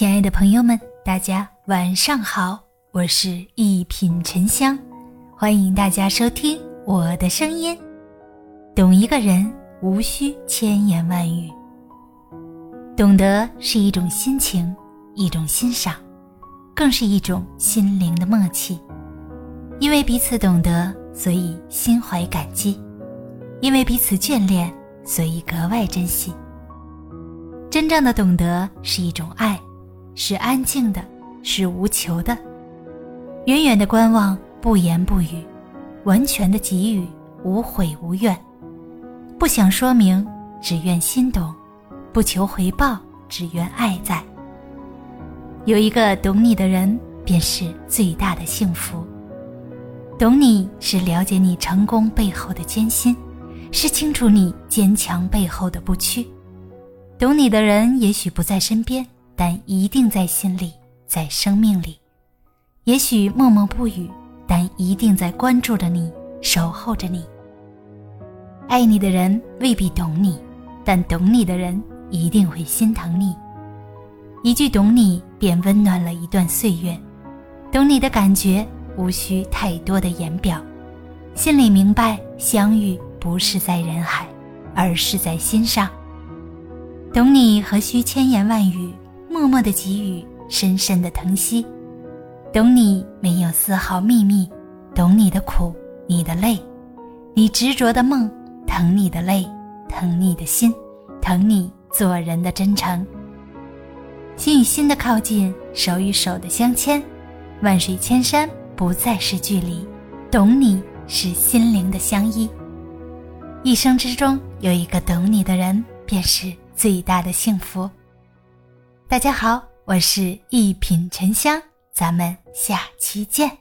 亲爱的朋友们，大家晚上好，我是一品沉香，欢迎大家收听我的声音。懂一个人，无需千言万语。懂得是一种心情，一种欣赏，更是一种心灵的默契。因为彼此懂得，所以心怀感激；因为彼此眷恋，所以格外珍惜。真正的懂得是一种爱。是安静的，是无求的，远远的观望，不言不语，完全的给予，无悔无怨，不想说明，只愿心懂，不求回报，只愿爱在。有一个懂你的人，便是最大的幸福。懂你是了解你成功背后的艰辛，是清楚你坚强背后的不屈。懂你的人，也许不在身边。但一定在心里，在生命里，也许默默不语，但一定在关注着你，守候着你。爱你的人未必懂你，但懂你的人一定会心疼你。一句懂你，便温暖了一段岁月。懂你的感觉，无需太多的言表，心里明白，相遇不是在人海，而是在心上。懂你何须千言万语。默默的给予，深深的疼惜，懂你没有丝毫秘密，懂你的苦，你的累，你执着的梦，疼你的泪，疼你的心，疼你做人的真诚。心与心的靠近，手与手的相牵，万水千山不再是距离，懂你是心灵的相依。一生之中有一个懂你的人，便是最大的幸福。大家好，我是一品沉香，咱们下期见。